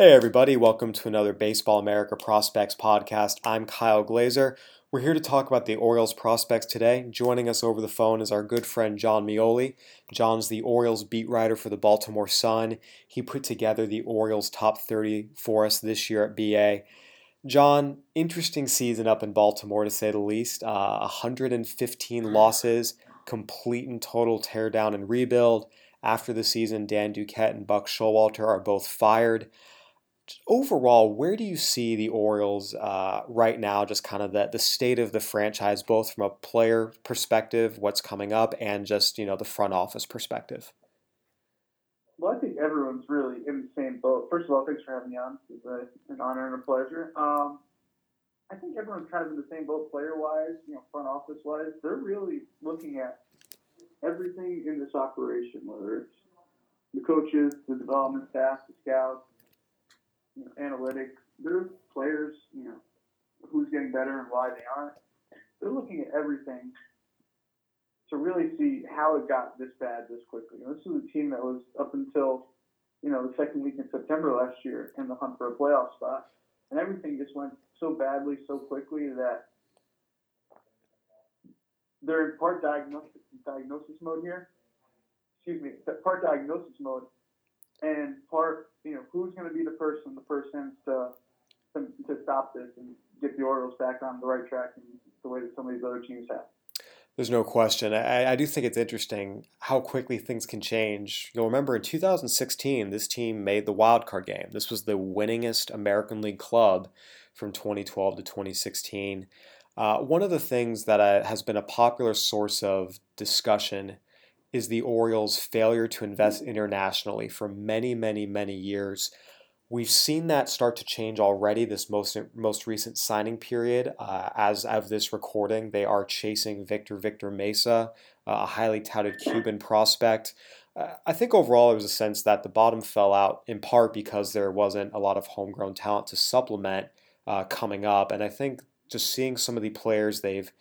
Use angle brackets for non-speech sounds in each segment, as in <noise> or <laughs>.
Hey, everybody, welcome to another Baseball America Prospects podcast. I'm Kyle Glaser. We're here to talk about the Orioles prospects today. Joining us over the phone is our good friend Jon Meoli. Jon's the Orioles beat writer for the Baltimore Sun. He put together the Orioles top 30 for us this year at BA. Jon, interesting season up in Baltimore to say the least. Uh, 115 losses, complete and total teardown and rebuild. After the season, Dan Duquette and Buck Showalter are both fired overall, where do you see the Orioles uh, right now? Just kind of the the state of the franchise, both from a player perspective, what's coming up, and just you know the front office perspective. Well, I think everyone's really in the same boat. First of all, thanks for having me on. It's an honor and a pleasure. Um, I think everyone's kind of in the same boat, player wise, you know, front office wise. They're really looking at everything in this operation, whether it's the coaches, the development staff, the scouts, you. There's players, you know, who's getting better and why they aren't. They're looking at everything to really see how it got this bad this quickly. You know, this was a team that was up until you know the second week in September last year in the hunt for a playoff spot, and everything just went so badly so quickly that they're in part diagnosis diagnosis mode here. Excuse me, part diagnosis mode and part, you know, who's going to be the person, the person to, to, to stop this and get the Orioles back on the right track and the way that some of these other teams have. There's no question. I, I, do think it's interesting how quickly things can change. You'll remember in 2016, this team made the wild card game. This was the winningest American League club from 2012 to 2016. Uh, one of the things that uh, has been a popular source of discussion is the Orioles' failure to invest internationally for many, many, many years. We've seen that start to change already this most most recent signing period. Uh, as of this recording, they are chasing Victor Victor Mesa, uh, a highly touted Cuban prospect. Uh, I think overall there was a sense that the bottom fell out in part because there wasn't a lot of homegrown talent to supplement uh, coming up, and I think just seeing some of the players they've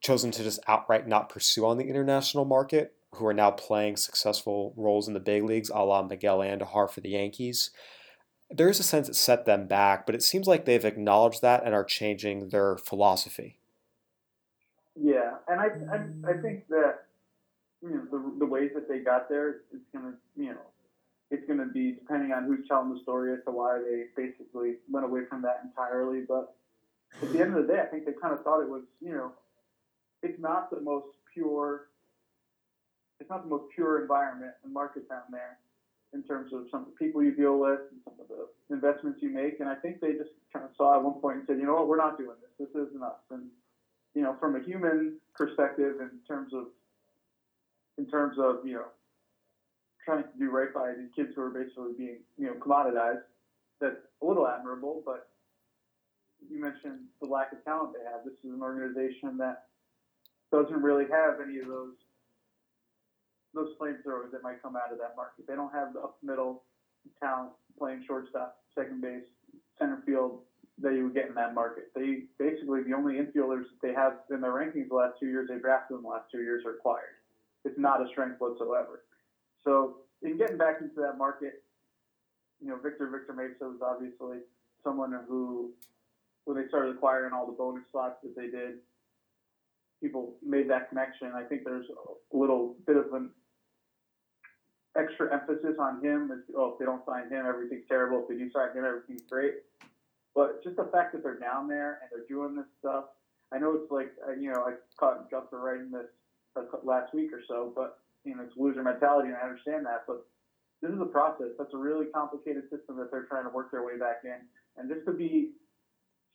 chosen to just outright not pursue on the international market who are now playing successful roles in the big leagues, a la Miguel Andujar for the Yankees. There is a sense it set them back, but it seems like they've acknowledged that and are changing their philosophy. Yeah, and I I, I think that you know the, the ways that they got there, it's gonna you know it's gonna be depending on who's telling the story as to why they basically went away from that entirely. But at the end of the day, I think they kind of thought it was you know it's not the most pure it's not the most pure environment and market down there in terms of some of the people you deal with and some of the investments you make. And I think they just kind of saw at one point and said, you know what, we're not doing this. This isn't us. And you know, from a human perspective, in terms of in terms of you know trying to do right by these kids who are basically being you know commoditized, that's a little admirable. But you mentioned the lack of talent they have. This is an organization that doesn't really have any of those those flamethrowers that might come out of that market. They don't have the up middle talent playing shortstop, second base, center field that you would get in that market. They basically the only infielders that they have in their rankings the last two years they drafted in the last two years are acquired. It's not a strength whatsoever. So in getting back into that market, you know, Victor Victor Mesa was obviously someone who when they started acquiring all the bonus slots that they did, people made that connection. I think there's a little bit of an extra emphasis on him is oh if they don't sign him everything's terrible. If they do sign him everything's great. But just the fact that they're down there and they're doing this stuff I know it's like you know I caught for writing this uh, last week or so but you know it's loser mentality and I understand that but this is a process. That's a really complicated system that they're trying to work their way back in. And just to be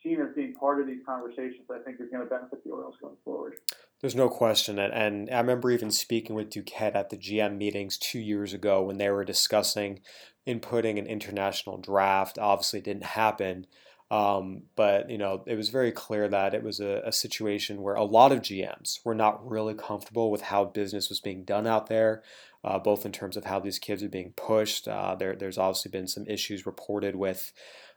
seen as being part of these conversations I think is going to benefit the Orioles going forward. There's no question. And I remember even speaking with Duquette at the GM meetings two years ago when they were discussing inputting an international draft. Obviously, didn't happen. Um, but you know, it was very clear that it was a, a, situation where a lot of GMs were not really comfortable with how business was being done out there, uh, both in terms of how these kids are being pushed. Uh, there, there's obviously been some issues reported with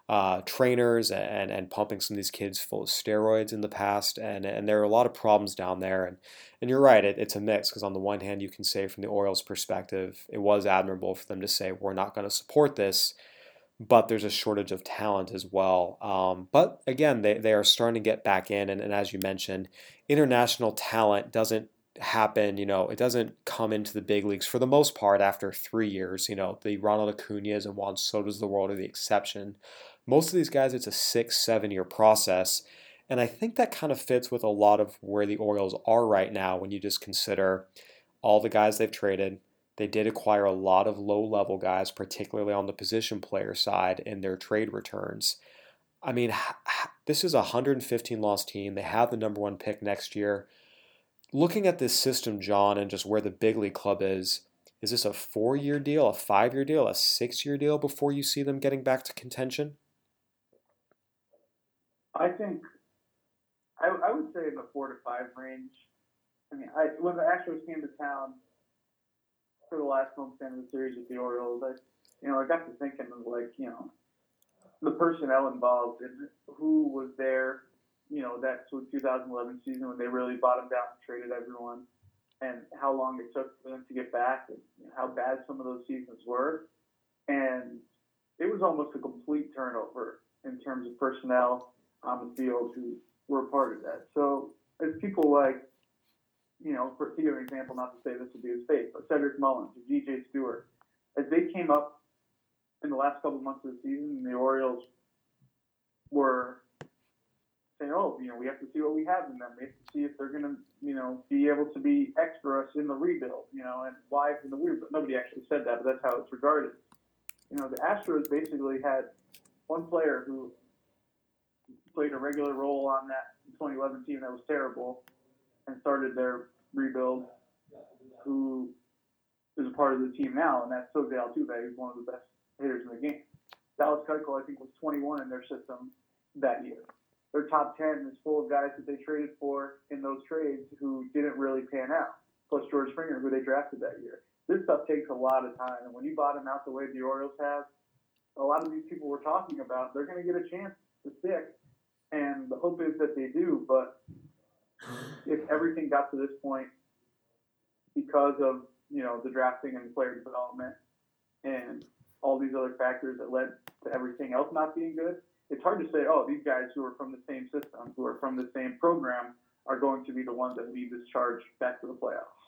uh, trainers and, and pumping some of these kids full of steroids in the past. And, and there are a lot of problems down there. And, and you're right, it, it's a mix because on the one hand, you can say from the Orioles' perspective, it was admirable for them to say, we're not going to support this. but there's a shortage of talent as well. Um, but again, they, they are starting to get back in. And, and as you mentioned, international talent doesn't happen, you know, it doesn't come into the big leagues for the most part after three years. You know, the Ronald Acuna's and Juan Soto's the world are the exception. Most of these guys, it's a six, seven year process. And I think that kind of fits with a lot of where the Orioles are right now when you just consider all the guys they've traded. They did acquire a lot of low level guys, particularly on the position player side in their trade returns. I mean, this is a 115 loss team. They have the number one pick next year looking at this system, Jon, and just where the big league club is, is this a four year deal, a five year deal, a six year deal before you see them getting back to contention? I think I, I would say in the four to five range. I mean, I, when the Astros came to town for the last home stand of the series with the Orioles, I, you know, I got to thinking of like, you know, the personnel involved and who was there you know, that 2011 season when they really bottomed out and traded everyone, and how long it took for them to get back, and how bad some of those seasons were, and it was almost a complete turnover in terms of personnel on the field who were a part of that. So as people like, you know, for to give an example, not to say this would be his fate, but Cedric Mullins DJ Stewart, as they came up in the last couple months of the season, the Orioles were saying, oh, you know, we have to see what we have in them. We have to see if they're going to, you know, be able to be extra us in the rebuild, you know, and why in the rebuild. Nobody actually said that, but that's how it's regarded. You know, the Astros basically had one player who played a regular role on that 2011 team that was terrible and started their rebuild, who is a part of the team now, and that's Jose Altuve, who's one of the best hitters in the game. Dallas Keuchel, I think, was 21 in their system that year their top 10 is full of guys that they traded for in those trades who didn't really pan out, plus George Springer, who they drafted that year. This stuff takes a lot of time. And when you bottom out the way the Orioles have, a lot of these people we're talking about, they're going to get a chance to stick. And the hope is that they do. But if everything got to this point because of, you know, the drafting and player development and all these other factors that led to everything else not being good, it's hard to say, oh, these guys who are from the same system, who are from the same program, are going to be the ones that lead this charge back to the playoffs.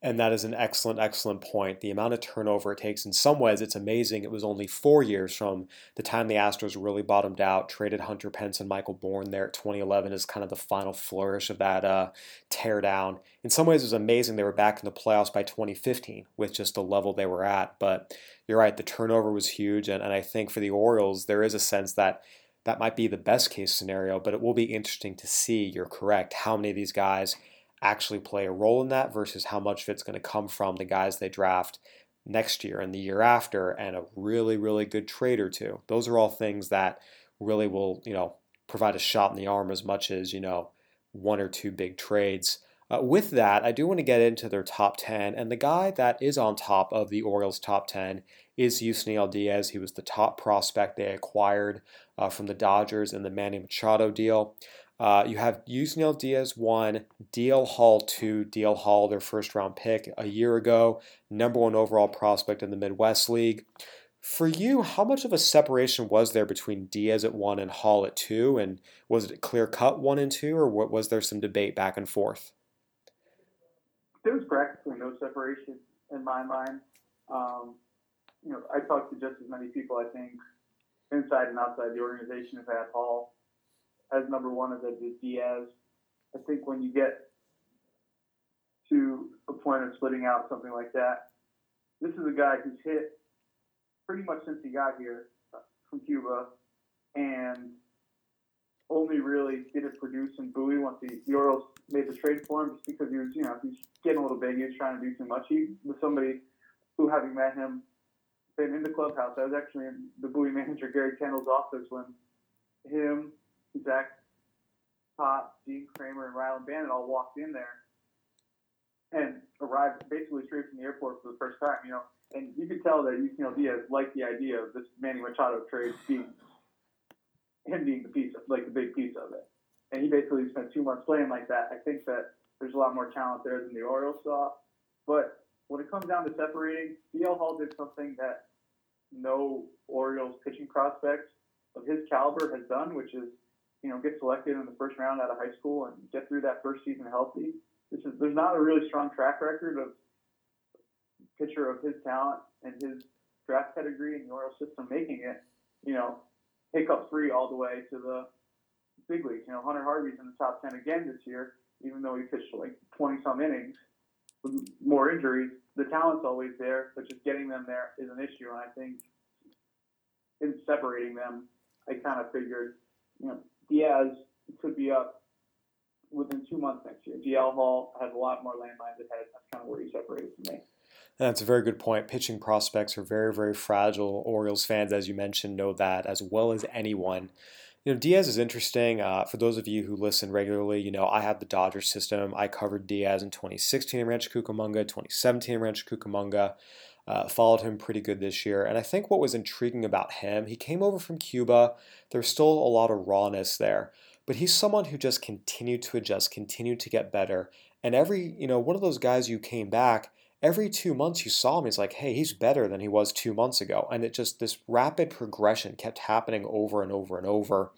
And that is an excellent, excellent point. The amount of turnover it takes, in some ways, it's amazing. It was only four years from the time the Astros really bottomed out, traded Hunter Pence and Michael Bourn there at 2011 as kind of the final flourish of that uh, tear down. In some ways, it was amazing they were back in the playoffs by 2015 with just the level they were at. But you're right, the turnover was huge. And, and I think for the Orioles, there is a sense that that might be the best case scenario, but it will be interesting to see, you're correct, how many of these guys actually play a role in that versus how much of it's going to come from the guys they draft next year and the year after and a really, really good trade or two. Those are all things that really will, you know, provide a shot in the arm as much as, you know, one or two big trades. Uh, with that, I do want to get into their top 10, and the guy that is on top of the Orioles' top 10 is Yusniel Diaz. He was the top prospect they acquired uh, from the Dodgers in the Manny Machado deal. Uh, you have Yusniel Diaz 1, DL Hall 2, DL Hall, their first round pick a year ago, number one overall prospect in the Midwest League. For you, how much of a separation was there between Diaz at 1 and Hall at 2? And was it clear cut 1 and 2, or was there some debate back and forth? There was practically no separation in my mind. Um, you know, I talked to just as many people, I think, inside and outside the organization as I have Hall as number one as I did Diaz. I think when you get to a point of splitting out something like that, this is a guy who's hit pretty much since he got here from Cuba and only really did it produce in Bowie once the, the Orioles made the trade for him just because he was, you know, he's getting a little big. He was trying to do too much. He was somebody who, having met him been in the clubhouse. I was actually in the Bowie manager Gary Kendall's office when him, Zach Pop, Dean Kremer, and Rylan Bannon all walked in there and arrived basically straight from the airport for the first time. You know, and you could tell that Yusniel Diaz liked the idea of this Manny Machado trade being him being the piece, of, like the big piece of it. And he basically spent two months playing like that. I think that there's a lot more talent there than the Orioles saw. But when it comes down to separating, DL Hall did something that no Orioles pitching prospect of his caliber has done, which is, you know, get selected in the first round out of high school and get through that first season healthy. This is there's not a really strong track record of pitcher of his talent and his draft pedigree in the Orioles system making it, you know, hiccup free all the way to the big leagues. You know, Hunter Harvey's in the top ten again this year, even though he pitched like twenty some innings with more injuries. The talent's always there, but just getting them there is an issue. And I think in separating them, I kind of figured, you know, Diaz could be up within two months next year. DL Hall has a lot more landmines ahead. That's kind of where he separated from me. That's a very good point. Pitching prospects are very, very fragile. Orioles fans, as you mentioned, know that as well as anyone. You know, Diaz is interesting. Uh, for those of you who listen regularly, you know, I have the Dodgers system. I covered Diaz in 2016 in Rancho Cucamonga, 2017 in Rancho Cucamonga. Uh, followed him pretty good this year. And I think what was intriguing about him, he came over from Cuba. There's still a lot of rawness there, but he's someone who just continued to adjust, continued to get better. And every, you know, one of those guys you came back, every two months you saw him, he's like, hey, he's better than he was two months ago. And it just, this rapid progression kept happening over and over and over.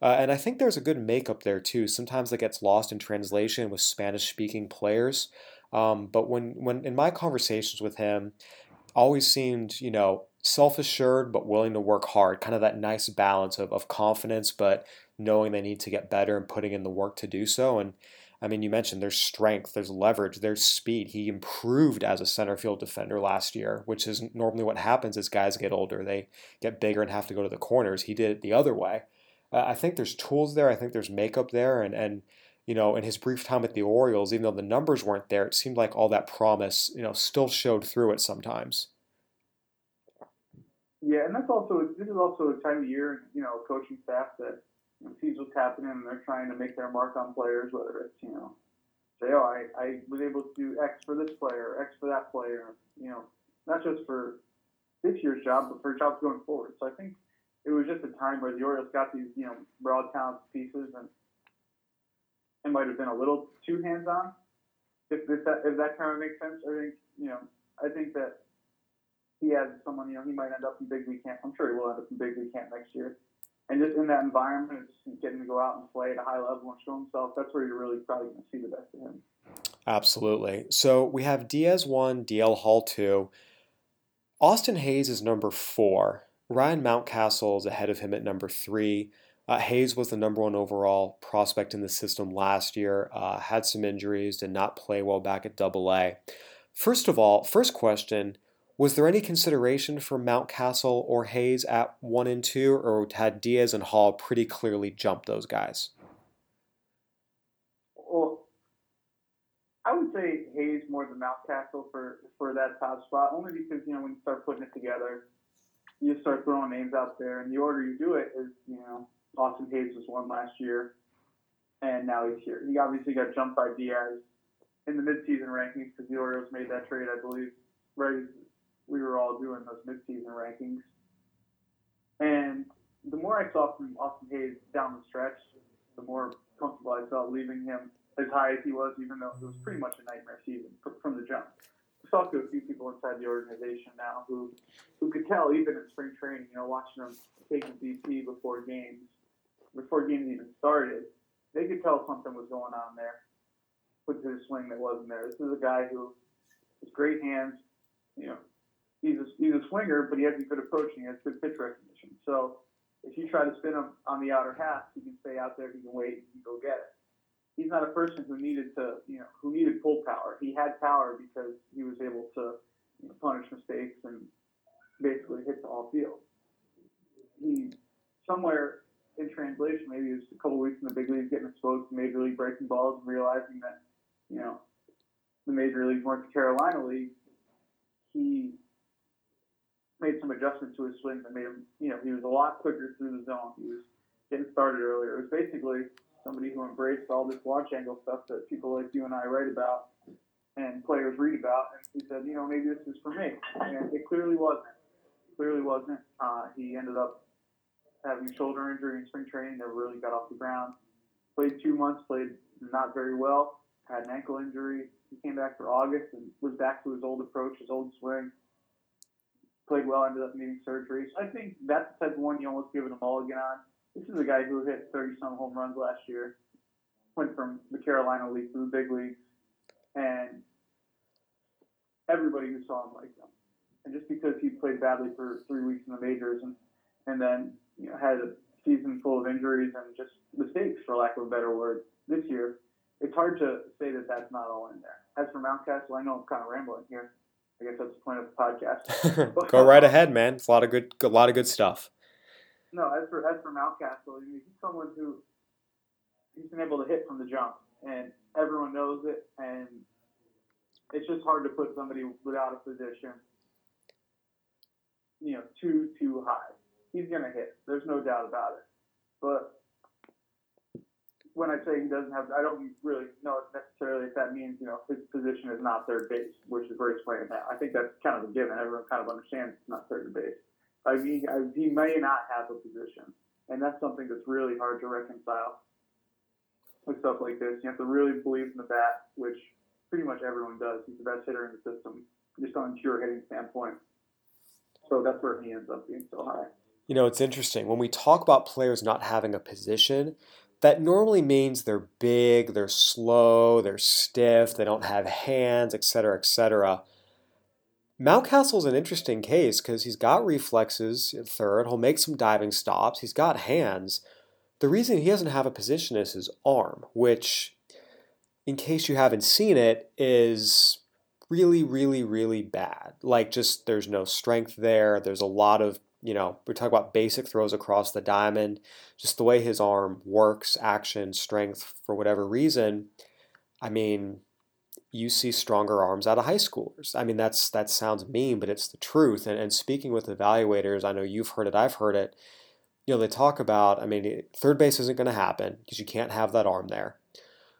Uh, and I think there's a good makeup there too. Sometimes it gets lost in translation with Spanish speaking players. Um, but when, when in my conversations with him, always seemed, you know, self assured but willing to work hard, kind of that nice balance of, of confidence, but knowing they need to get better and putting in the work to do so. And I mean, you mentioned there's strength, there's leverage, there's speed. He improved as a center field defender last year, which is normally what happens as guys get older. They get bigger and have to go to the corners. He did it the other way. Uh, I think there's tools there. I think there's makeup there. And, and, you know, in his brief time at the Orioles, even though the numbers weren't there, it seemed like all that promise, you know, still showed through it sometimes. Yeah, and that's also this is also a time of year, you know, coaching staff that you know, sees what's happening and they're trying to make their mark on players, whether it's you know, say, oh, I, I was able to do X for this player, X for that player, you know, not just for this year's job, but for jobs going forward. So I think it was just a time where the Orioles got these, you know, broad talent pieces and it might have been a little too hands on. If, if that if that kind of makes sense, I think you know, I think that he has someone, you know, he might end up in big league camp. I'm sure he will end up in big league camp next year. And just in that environment, just getting to go out and play at a high level and show himself, that's where you're really probably going to see the best of him. Absolutely. So we have Diaz 1, DL Hall 2. Austin Hays is number 4. Ryan Mountcastle is ahead of him at number 3. Uh, Hays was the number one overall prospect in the system last year, uh, had some injuries, did not play well back at Double A. First of all, first question was there any consideration for Mountcastle or Hays at one and two, or had Diaz and Hall pretty clearly jumped those guys? Well, I would say Hays more than Mountcastle for for that top spot, only because you know when you start putting it together, you start throwing names out there, and the order you do it is you know Austin Hays was one last year, and now he's here. He obviously got jumped by Diaz in the midseason rankings because the Orioles made that trade, I believe, right we were all doing those midseason rankings. And the more I saw from Austin Hays down the stretch, the more comfortable I felt leaving him as high as he was, even though it was pretty much a nightmare season from the jump. I've talked to a few people inside the organization now who who could tell, even in spring training, you know, watching them take a BP before games, before games even started, they could tell something was going on there with his swing that wasn't there. This is a guy who has great hands, you know, he's a, he's a swinger, but he has good approach and he has good pitch recognition. So if you try to spin him on the outer half, he can stay out there, he can wait, he can go get it. He's not a person who needed to, you know, who needed pull power. He had power because he was able to you know, punish mistakes and basically hit the all field. He somewhere in translation, maybe it was a couple weeks in the big leagues, getting exposed to major league breaking balls and realizing that, you know, the major leagues weren't the Carolina League. He made some adjustments to his swing that made him, you know, he was a lot quicker through the zone. He was getting started earlier. It was basically somebody who embraced all this launch angle stuff that people like you and I write about and players read about. And he said, you know, maybe this is for me. And it clearly wasn't. Clearly wasn't. Uh, he ended up having shoulder injury in spring training. Never really got off the ground. Played two months, played not very well. Had an ankle injury. He came back for August and was back to his old approach, his old swing played well, ended up needing surgery. So I think that's the type of one you almost give it a mulligan on. This is a guy who hit 30 some home runs last year, went from the Carolina League to the big leagues, and everybody who saw him liked him. And just because he played badly for three weeks in the majors and and then you know had a season full of injuries and just mistakes, for lack of a better word, this year, it's hard to say that that's not all in there. As for Mountcastle, I know I'm kind of rambling here. I guess that's the point of the podcast. <laughs> Go right ahead, man. It's a lot of good, a lot of good stuff. No, as for as for Mountcastle, he's someone who he's been able to hit from the jump, and everyone knows it, and it's just hard to put somebody without a position, you know, too too high. He's gonna hit. There's no doubt about it. But when I say he doesn't have, I don't really know necessarily if that means you know his position is not third base, which is where he's playing now. I think that's kind of a given. Everyone kind of understands it's not third base. I mean, he may not have a position, and that's something that's really hard to reconcile with stuff like this. You have to really believe in the bat, which pretty much everyone does. He's the best hitter in the system, just on a pure hitting standpoint. So that's where he ends up being so high. You know, it's interesting. When we talk about players not having a position, that normally means they're big, they're slow, they're stiff, they don't have hands, etc., etc. Mountcastle's an interesting case because he's got reflexes at third. He'll make some diving stops. He's got hands. The reason he doesn't have a position is his arm, which, in case you haven't seen it, is really, really, really bad. Like, just there's no strength there. There's a lot of, you know, we talk about basic throws across the diamond, just the way his arm works, action, strength, for whatever reason. I mean, you see stronger arms out of high schoolers. I mean, that's that sounds mean, but it's the truth. And, and speaking with evaluators, I know you've heard it, I've heard it. You know, they talk about, I mean, third base isn't going to happen because you can't have that arm there.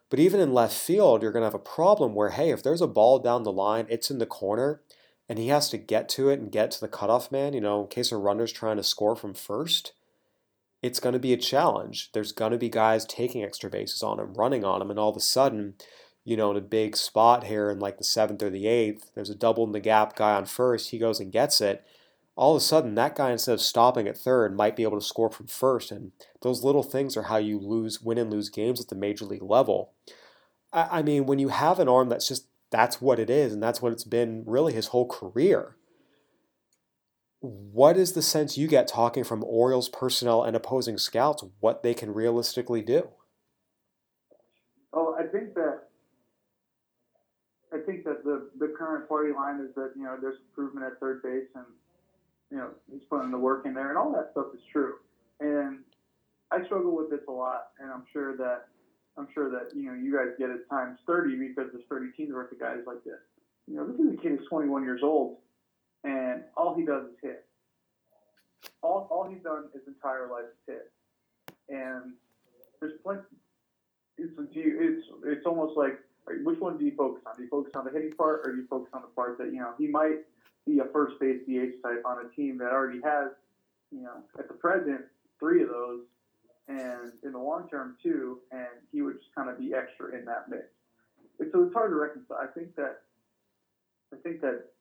But even in left field, you're going to have a problem where, hey, if there's a ball down the line, it's in the corner, and he has to get to it and get to the cutoff man, you know, in case a runner's trying to score from first, it's going to be a challenge. There's going to be guys taking extra bases on him, running on him, and all of a sudden, you know, in a big spot here in like the seventh or the eighth, there's a double in the gap guy on first, he goes and gets it. All of a sudden, that guy, instead of stopping at third, might be able to score from first. And those little things are how you lose, win and lose games at the major league level. I, I mean, when you have an arm that's just, that's what it is, and that's what it's been really his whole career. What is the sense you get talking from Orioles personnel and opposing scouts what they can realistically do? Oh, I think that I think that the the current party line is that you know there's improvement at third base and you know he's putting the work in there and all that stuff is true. And I struggle with this a lot, and I'm sure that I'm sure that you know you guys get it times 30 because there's 30 teams worth of guys like this. You know, this is a kid who's 21 years old, and all he does is hit. All, all he's done his entire life is hit, and there's plenty. It's it's it's almost like which one do you focus on? Do you focus on the hitting part, or do you focus on the part that you know he might be a first base DH type on a team that already has, you know, at the present three of those, and in the long term too, and he would just kind of be extra in that mix. And so it's hard to reconcile. I think that I think that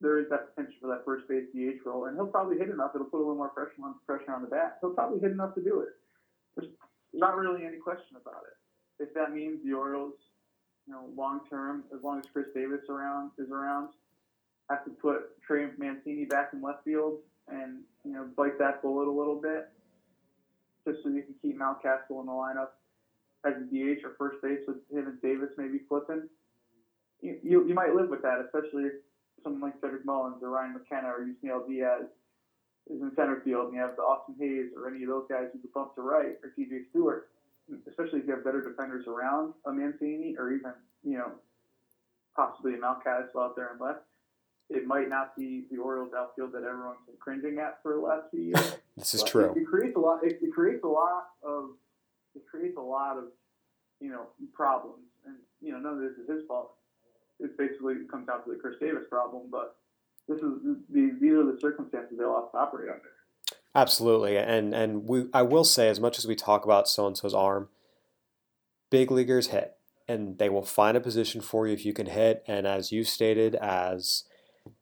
there is that potential for that first base DH role, and he'll probably hit enough. It'll put a little more pressure on pressure on the bat. He'll probably hit enough to do it. There's not really any question about it. If that means the Orioles you know, long term, as long as Chris Davis around is around, have to put Trey Mancini back in left field and you know bite that bullet a little bit, just so you can keep Mountcastle in the lineup as a DH or first base with him and Davis maybe flipping. You, you, you might live with that, especially if someone like Cedric Mullins or Ryan McKenna or Yusniel Diaz is in center field and you have the Austin Hays or any of those guys who could bump to right or DJ Stewart especially if you have better defenders around a Mancini or even, you know, possibly a Mountcastle out there and left, it might not be the Orioles outfield that everyone's been cringing at for the last few years. <laughs> this is but true. It, it, creates a lot. It, it, creates a lot of. It creates a lot of, you know, problems, and you know, none of this is his fault. It basically comes down to the Chris Davis problem, but this is these, these are the circumstances they'll have to operate under. Absolutely, and and we I will say as much as we talk about so and so's arm, big leaguers hit, and they will find a position for you if you can hit. And as you stated, as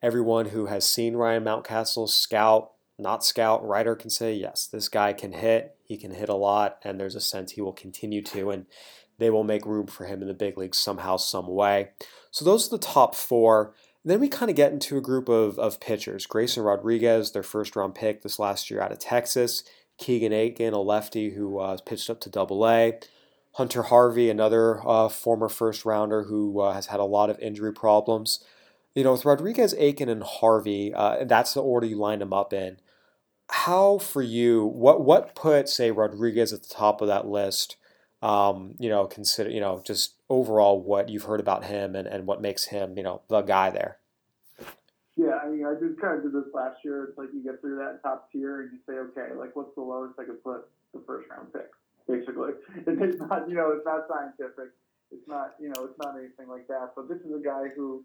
everyone who has seen Ryan Mountcastle scout, not scout, writer can say, yes, this guy can hit. He can hit a lot, and there's a sense he will continue to, and they will make room for him in the big leagues somehow, some way. So those are the top four. Then we kind of get into a group of, of pitchers. Grayson Rodriguez, their first round pick this last year out of Texas. Keegan Akin, a lefty who uh, pitched up to double A. Hunter Harvey, another uh, former first rounder who uh, has had a lot of injury problems. You know, with Rodriguez, Akin, and Harvey, uh, that's the order you line them up in. How for you? What what put say Rodriguez at the top of that list? Um, you know, consider you know just overall what you've heard about him and, and what makes him you know the guy there. Yeah, I mean, I just kind of did this last year. It's like you get through that top tier and you say, okay, like what's the lowest I could put the first round pick? basically. <laughs> It's not, you know, it's not scientific. It's not, you know, it's not anything like that. But this is a guy who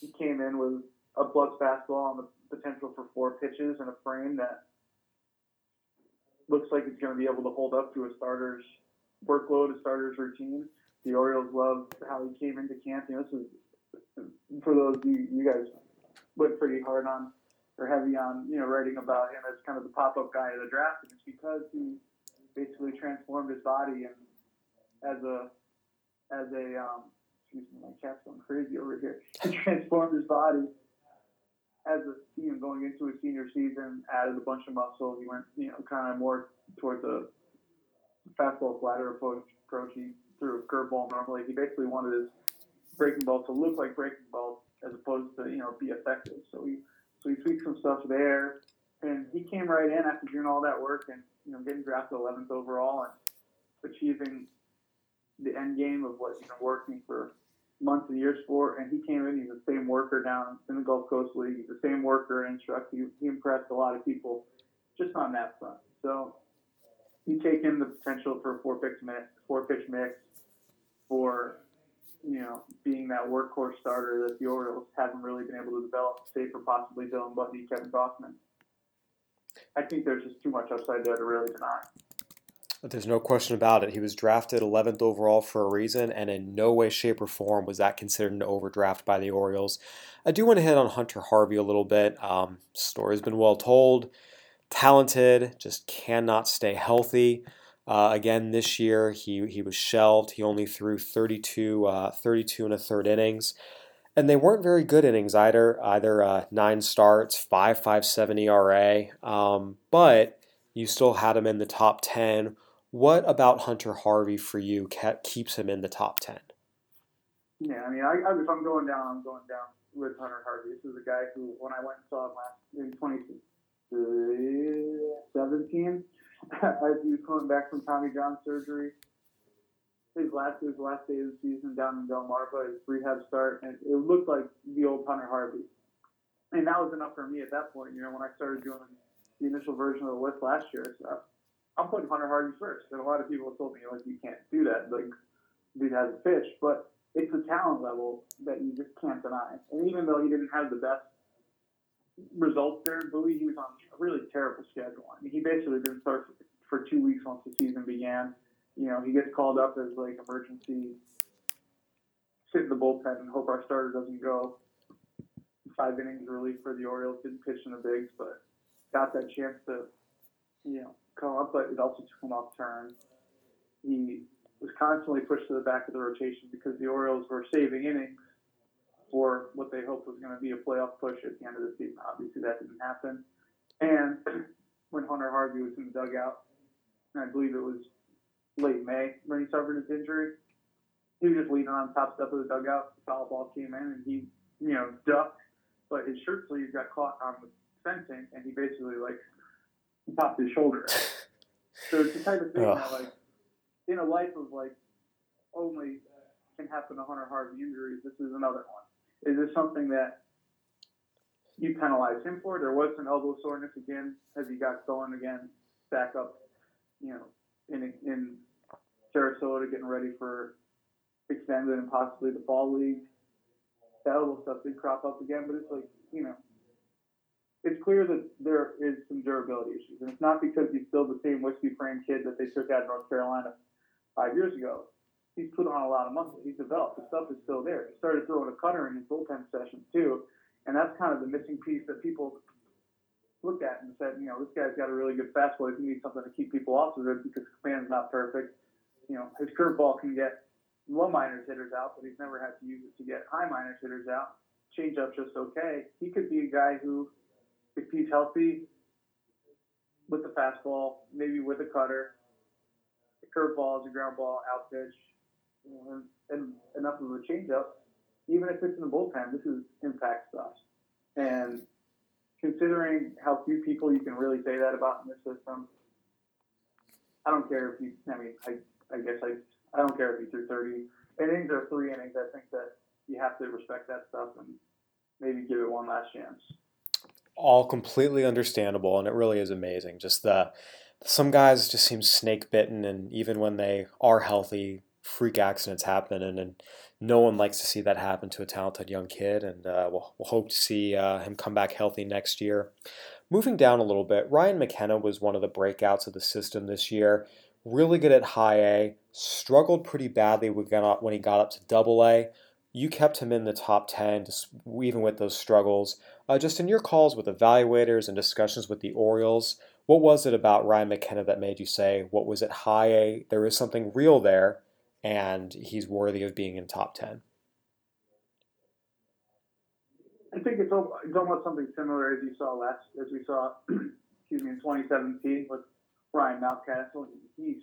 he came in with a blood fastball and the potential for four pitches and a frame that looks like it's going to be able to hold up to a starter's workload, a starter's routine. The Orioles love how he came into camp. You know, this is for those you, you guys went pretty hard on or heavy on, you know, writing about him as kind of the pop-up guy of the draft. And it's because he basically transformed his body and as a as a um, excuse me, my cat's going crazy over here. <laughs> He transformed his body as a you know going into his senior season, added a bunch of muscle. He went you know kind of more towards a fastball slider approach. approach. He threw a curveball normally. He basically wanted his breaking ball to look like breaking ball as opposed to you know be effective. So he so he tweaked some stuff there, and he came right in after doing all that work and you know, getting drafted 11th overall and achieving the end game of what you've been working for months and years for. And he came in, he's the same worker down in the Gulf Coast League. He's the same worker in Truck. He, he impressed a lot of people just on that front. So you take in the potential for a four pitch mix, four pitch mix for you know being that workhorse starter that the Orioles haven't really been able to develop, save for possibly Dylan Bundy, Kevin Gausman. I think there's just too much upside there to really deny. There's no question about it. He was drafted 11th overall for a reason, and in no way, shape, or form was that considered an overdraft by the Orioles. I do want to hit on Hunter Harvey a little bit. Um, story's been well told. Talented, just cannot stay healthy. Uh, again, this year he he was shelved. He only threw 32, uh, 32 and a third innings and they weren't very good innings either. Either uh, nine starts, five five seven ERA, um, but you still had him in the top ten. What about Hunter Harvey for you keeps him in the top ten? Yeah, I mean, I, I, if I'm going down, I'm going down with Hunter Harvey. This is a guy who, when I went and saw him last in 2017, <laughs> as he was coming back from Tommy John surgery, his last his last day of the season down in Del Delmarva, his rehab start, and it looked like the old Hunter Harvey. And that was enough for me at that point. You know, when I started doing the initial version of the list last year, so I'm putting Hunter Harvey first. And a lot of people told me like you can't do that. Like dude has a pitch, but it's a talent level that you just can't deny. And even though he didn't have the best results there in Bowie, he was on a really terrible schedule. I mean, he basically didn't start for two weeks once the season began you know, he gets called up as like emergency, sit in the bullpen and hope our starter doesn't go. Five innings relief for the Orioles, didn't pitch in the bigs, but got that chance to, you know, come up, but it also took him off turn. He was constantly pushed to the back of the rotation because the Orioles were saving innings for what they hoped was going to be a playoff push at the end of the season. Obviously, that didn't happen. And <clears throat> when Hunter Harvey was in the dugout, and I believe it was late May when he suffered his injury. He was just leaning on top step of the dugout. The foul ball came in and he, you know, ducked, but his shirt sleeve got caught on the fencing and he basically like popped his shoulder. so it's the type of thing Ugh. that like in a life of like only uh, can happen to Hunter Harvey injuries, this is another one. Is this something that you penalize him for? There was some elbow soreness again as he got going again, back up, you know, in in Sarasota getting ready for extended and possibly the fall league. That little stuff did crop up again, but it's like, you know, it's clear that there is some durability issues. And it's not because he's still the same whiskey frame kid that they took out of North Carolina five years ago. He's put on a lot of muscle. He's developed. The stuff is still there. He started throwing a cutter in his bullpen sessions too. And that's kind of the missing piece that people looked at and said, you know, this guy's got a really good fastball. He needs something to keep people off of it because command's not perfect. You know, his curveball can get low minors hitters out, but he's never had to use it to get high minors hitters out. Changeup's just okay. He could be a guy who, if he's healthy, with the fastball, maybe with a cutter, the curveball is a ground ball, out pitch, and, and enough of a changeup. Even if it's in the bullpen, this is impact stuff. And considering how few people you can really say that about in this system, I don't care if you. I mean, I, I guess I, I don't care if you threw 30 innings or three innings. I think that you have to respect that stuff and maybe give it one last chance all completely understandable, and it really is amazing. Just the some guys just seem snake bitten, and even when they are healthy, freak accidents happen, and, and no one likes to see that happen to a talented young kid. And uh, we'll, we'll hope to see uh, him come back healthy next year. Moving down a little bit, Ryan McKenna was one of the breakouts of the system this year. Really good at high A, struggled pretty badly when he got up to double A you kept him in the top 10, even with those struggles. Uh, just in your calls with evaluators and discussions with the Orioles, what was it about Ryan McKenna that made you say, what was it, high A? There is something real there, and he's worthy of being in top 10? I think it's, it's almost something similar as you saw last, as we saw, <clears throat> excuse me, in 2017 with Ryan Mountcastle. He's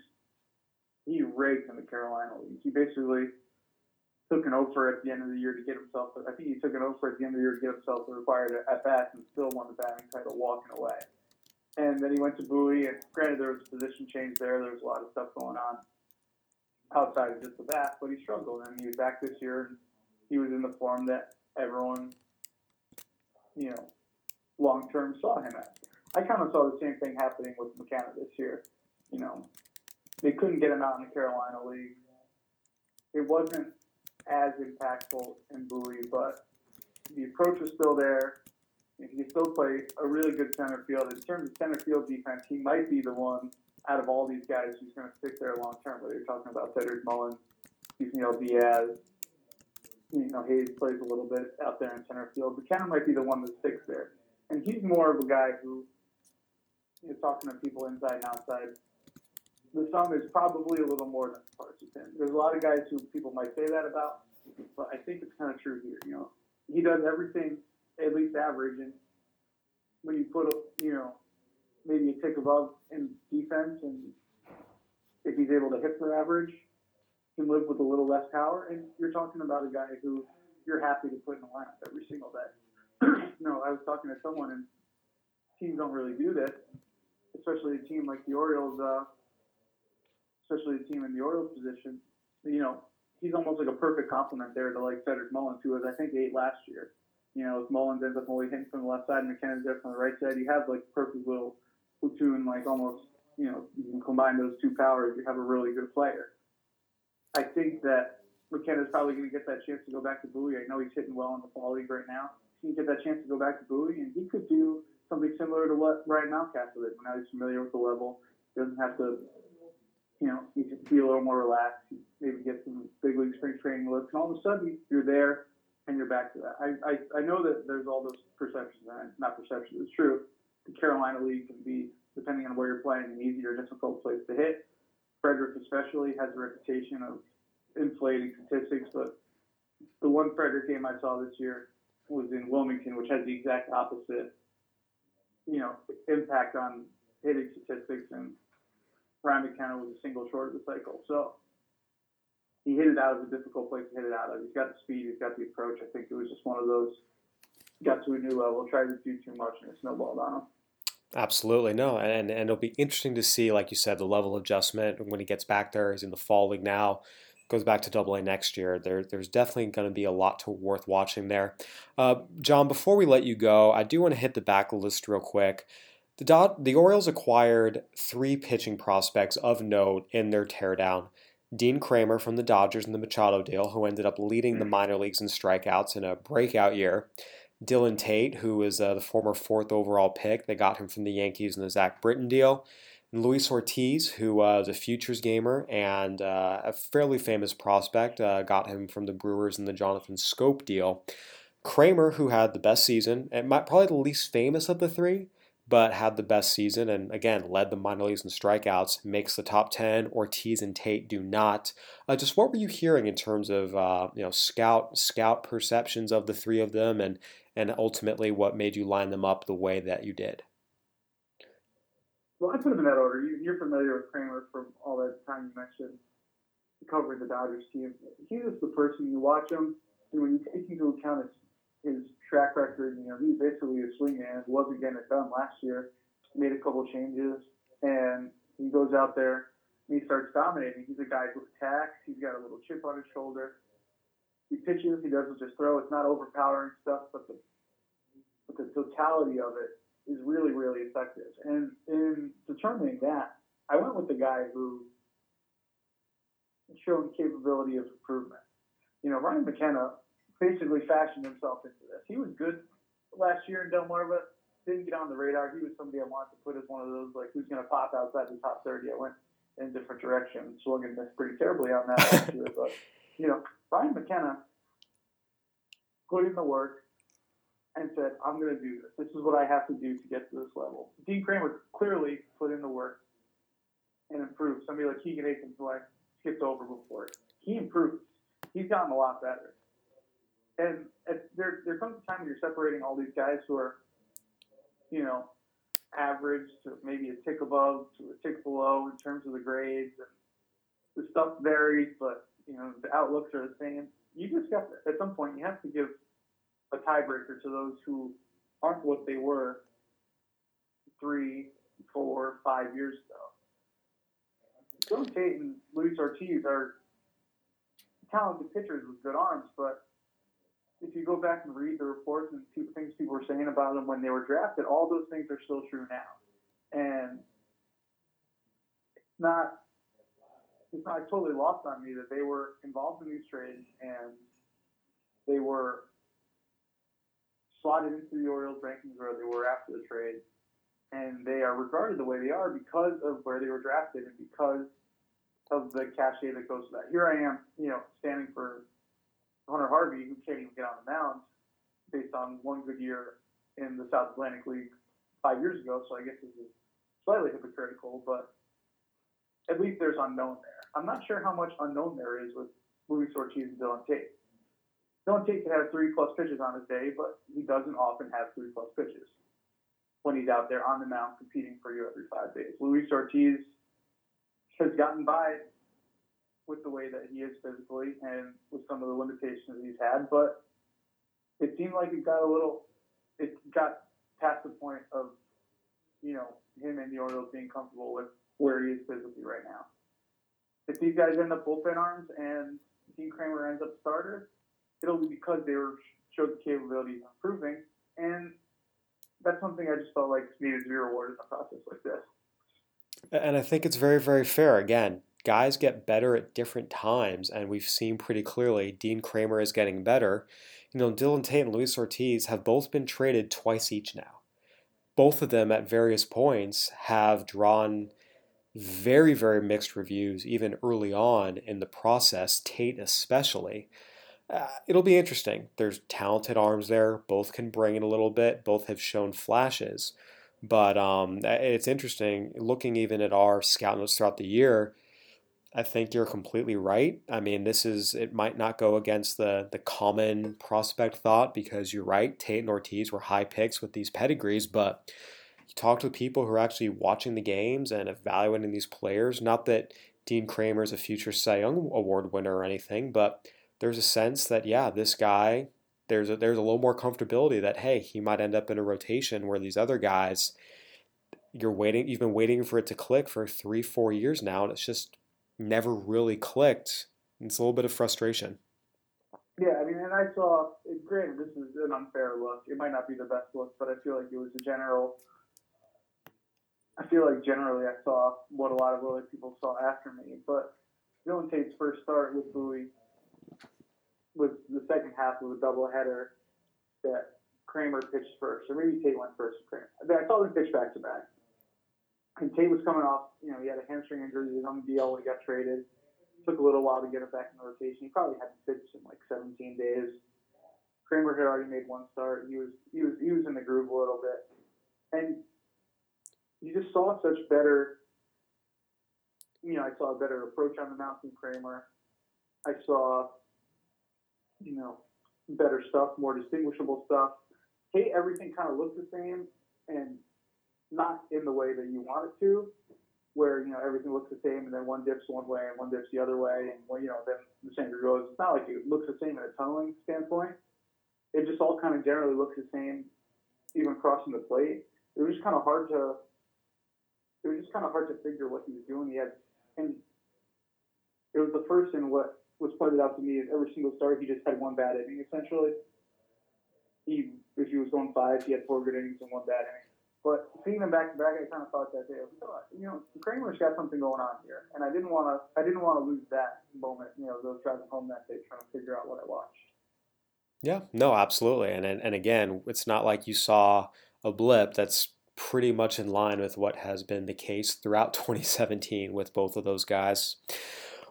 he raked in the Carolina League. He basically took an offer at the end of the year to get himself. I think he took an offer at the end of the year to get himself the required at bat and still won the batting title walking away. And then he went to Bowie, and granted there was a position change there. There was a lot of stuff going on outside of just the bat, but he struggled, and he was back this year. And he was in the form that everyone, you know, long term saw him at. I kind of saw the same thing happening with McKenna this year. You know, they couldn't get him out in the Carolina League. It wasn't as impactful in Bowie, but the approach was still there. If he still play a really good center field, in terms of center field defense, he might be the one out of all these guys who's going to stick there long term. Whether you're talking about Cedric Mullins, Yusniel Diaz, you know, Hays plays a little bit out there in center field. But Kenner might be the one that sticks there. And he's more of a guy who is talking to people inside and outside the sum is probably a little more than the parts of him. There's a lot of guys who people might say that about, but I think it's kind of true here. You know, he does everything at least average, and when you put, you know, maybe a tick above in defense, and if he's able to hit for average, can live with a little less power, and you're talking about a guy who you're happy to put in the lineup every single day. <clears throat> no, I was talking to someone, and teams don't really do this, especially a team like the Orioles. Uh, especially a team in the Orioles position, you know, he's almost like a perfect complement there to like Cedric Mullins, who was I think eight last year. You know, if Mullins ends up only hitting from the left side and McKenna's there from the right side, you have like perfect little platoon, like almost, you know, you can combine those two powers, you have a really good player. I think that McKenna's probably going to get that chance to go back to Bowie. I know he's hitting well in the fall league right now. He can get that chance to go back to Bowie, and he could do something similar to what Ryan Mountcastle did. Now he's familiar with the level, doesn't have to you know, you can be a little more relaxed, maybe get some big league spring training looks, and all of a sudden you're there and you're back to that. I, I, I know that there's all those perceptions, and not perceptions, it's true. The Carolina League can be, depending on where you're playing, an easy or difficult place to hit. Frederick especially has a reputation of inflating statistics, but the one Frederick game I saw this year was in Wilmington, which has the exact opposite, you know, impact on hitting statistics and Ryan McKenna was a single short of the cycle. So he hit it out of a difficult place to hit it out of. He's got the speed, he's got the approach. I think it was just one of those got to a new level, tried to do too much, and it snowballed on him. Absolutely no, and and it'll be interesting to see, like you said, the level adjustment when he gets back there. He's in the fall league now, goes back to Double A next year. There, there's definitely going to be a lot to worth watching there. Uh, Jon, before we let you go, I do want to hit the back list real quick. The, Dod- the Orioles acquired three pitching prospects of note in their teardown. Dean Kremer from the Dodgers in the Machado deal, who ended up leading the minor leagues in strikeouts in a breakout year. Dillon Tate, who was uh, the former fourth overall pick, they got him from the Yankees in the Zach Britton deal. And Luis Ortiz, who uh, was a futures gamer and uh, a fairly famous prospect, uh, got him from the Brewers in the Jonathan Schoop deal. Kremer, who had the best season, and might, probably the least famous of the three, but had the best season and again led the minor leagues in strikeouts, makes the top 10. Ortiz and Tate do not. Uh, just what were you hearing in terms of uh, you know scout scout perceptions of the three of them and and ultimately what made you line them up the way that you did? Well, I put them in that order. You, are familiar with Kremer from all that time you mentioned covering the Dodgers team. He was the person you watch him, and when you take into account his, his track record, you know, he's basically a swingman. Wasn't getting it done last year. Made a couple changes, and he goes out there and he starts dominating. He's a guy who attacks. He's got a little chip on his shoulder. He pitches. He doesn't just throw. It's not overpowering stuff, but the but the totality of it is really, really effective. And in determining that, I went with the guy who showed capability of improvement. You know, Ryan McKenna basically fashioned himself into this. He was good last year in Delmarva, didn't get on the radar. He was somebody I wanted to put as one of those, like, who's going to pop outside the top 30. I went in a different direction, swung and missed pretty terribly on that last year. But, <laughs> you know, Ryan McKenna put in the work and said, I'm going to do this. This is what I have to do to get to this level. Dean Kremer clearly put in the work and improved. Somebody like Keegan Akin, who I skipped over before, he improved. He's gotten a lot better. And there, there comes a time when you're separating all these guys who are, you know, average to maybe a tick above to a tick below in terms of the grades. And the stuff varies, but, you know, the outlooks are the same. You just got to, at some point, you have to give a tiebreaker to those who aren't what they were three, four, five years ago. Dillon Tate and Luis Ortiz are talented pitchers with good arms, but if you go back and read the reports and things people were saying about them when they were drafted, all those things are still true now. And it's not it's not totally lost on me that they were involved in these trades and they were slotted into the Orioles rankings where they were after the trade, and they are regarded the way they are because of where they were drafted and because of the cachet that goes with that. Here I am, you know, standing for Hunter Harvey, who can't even get on the mound based on one good year in the South Atlantic League five years ago. So I guess this is slightly hypocritical, but at least there's unknown there. I'm not sure how much unknown there is with Luis Ortiz and Dillon Tate. Dillon Tate can have three plus pitches on his day, but he doesn't often have three plus pitches when he's out there on the mound competing for you every five days. Luis Ortiz has gotten by with the way that he is physically and with some of the limitations that he's had, but it seemed like it got a little, it got past the point of, you know, him and the Orioles being comfortable with where he is physically right now. If these guys end up bullpen arms and Dean Kremer ends up starter, it'll be because they were showed the capability of improving, and that's something I just felt like needed to be rewarded in a process like this. And I think it's very, very fair. Again, guys get better at different times, and we've seen pretty clearly Dean Kremer is getting better. You know, Dillon Tate and Luis Ortiz have both been traded twice each now. Both of them at various points have drawn very, very mixed reviews, even early on in the process, Tate especially uh, it'll be interesting. There's talented arms there. Both can bring it a little bit. Both have shown flashes. But um, it's interesting looking even at our scout notes throughout the year. I think you're completely right. I mean, this is it might not go against the the common prospect thought because you're right. Tate and Ortiz were high picks with these pedigrees, but you talk to people who are actually watching the games and evaluating these players. Not that Dean Kremer is a future Cy Young Award winner or anything, but there's a sense that yeah, this guy there's a, there's a little more comfortability that hey, he might end up in a rotation where these other guys you're waiting you've been waiting for it to click for 3 4 years now and it's just never really clicked. It's a little bit of frustration. Yeah, I mean, and I saw. Granted, this is an unfair look. It might not be the best look, but I feel like it was a general. I feel like generally I saw what a lot of other people saw after me. But Dillon Tate's first start with Bowie was the second half of a doubleheader that Kremer pitched first, or maybe Tate went first. Kremer. I saw them pitch back to back. And Tate was coming off, you know, he had a hamstring injury. He was on the DL when he got traded. Took a little while to get him back in the rotation. He probably hadn't pitched in like 17 days. Kremer had already made one start. He was he was he was in the groove a little bit, and you just saw such better. You know, I saw a better approach on the mound from Kremer. I saw, you know, better stuff, more distinguishable stuff. Hey, everything kind of looked the same, and not in the way that you want it to, where you know everything looks the same, and then one dips one way and one dips the other way, and well, you know then the center goes. It's not like it looks the same in a tunneling standpoint. It just all kind of generally looks the same, even crossing the plate. It was just kind of hard to. It was just kind of hard to figure what he was doing. He had, and it was the first in what was pointed out to me is every single start he just had one bad inning essentially. He if he was going five, he had four good innings and one bad inning. But seeing them back to back, I kind of thought that day, you know, Kremer's got something going on here, and I didn't want to, I didn't want to lose that moment. You know, those driving home that day, trying to figure out what I watched. Yeah, no, absolutely, and and, and again, it's not like you saw a blip. That's pretty much in line with what has been the case throughout <laughs> 2017 with both of those guys.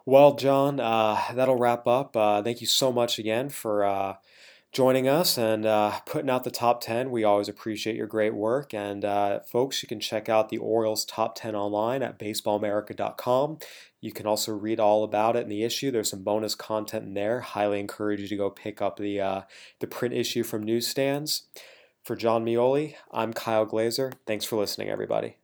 Well, Jon, uh, that'll wrap up. Uh, thank you so much again for uh, joining us and uh, putting out the top 10. We always appreciate your great work. And uh, folks, you can check out the Orioles top 10 online at baseballamerica.com. You can also read all about it in the issue. There's some bonus content in there. Highly encourage you to go pick up the, uh, the print issue from newsstands. For Jon Meoli, I'm Kyle Glaser. Thanks for listening, everybody.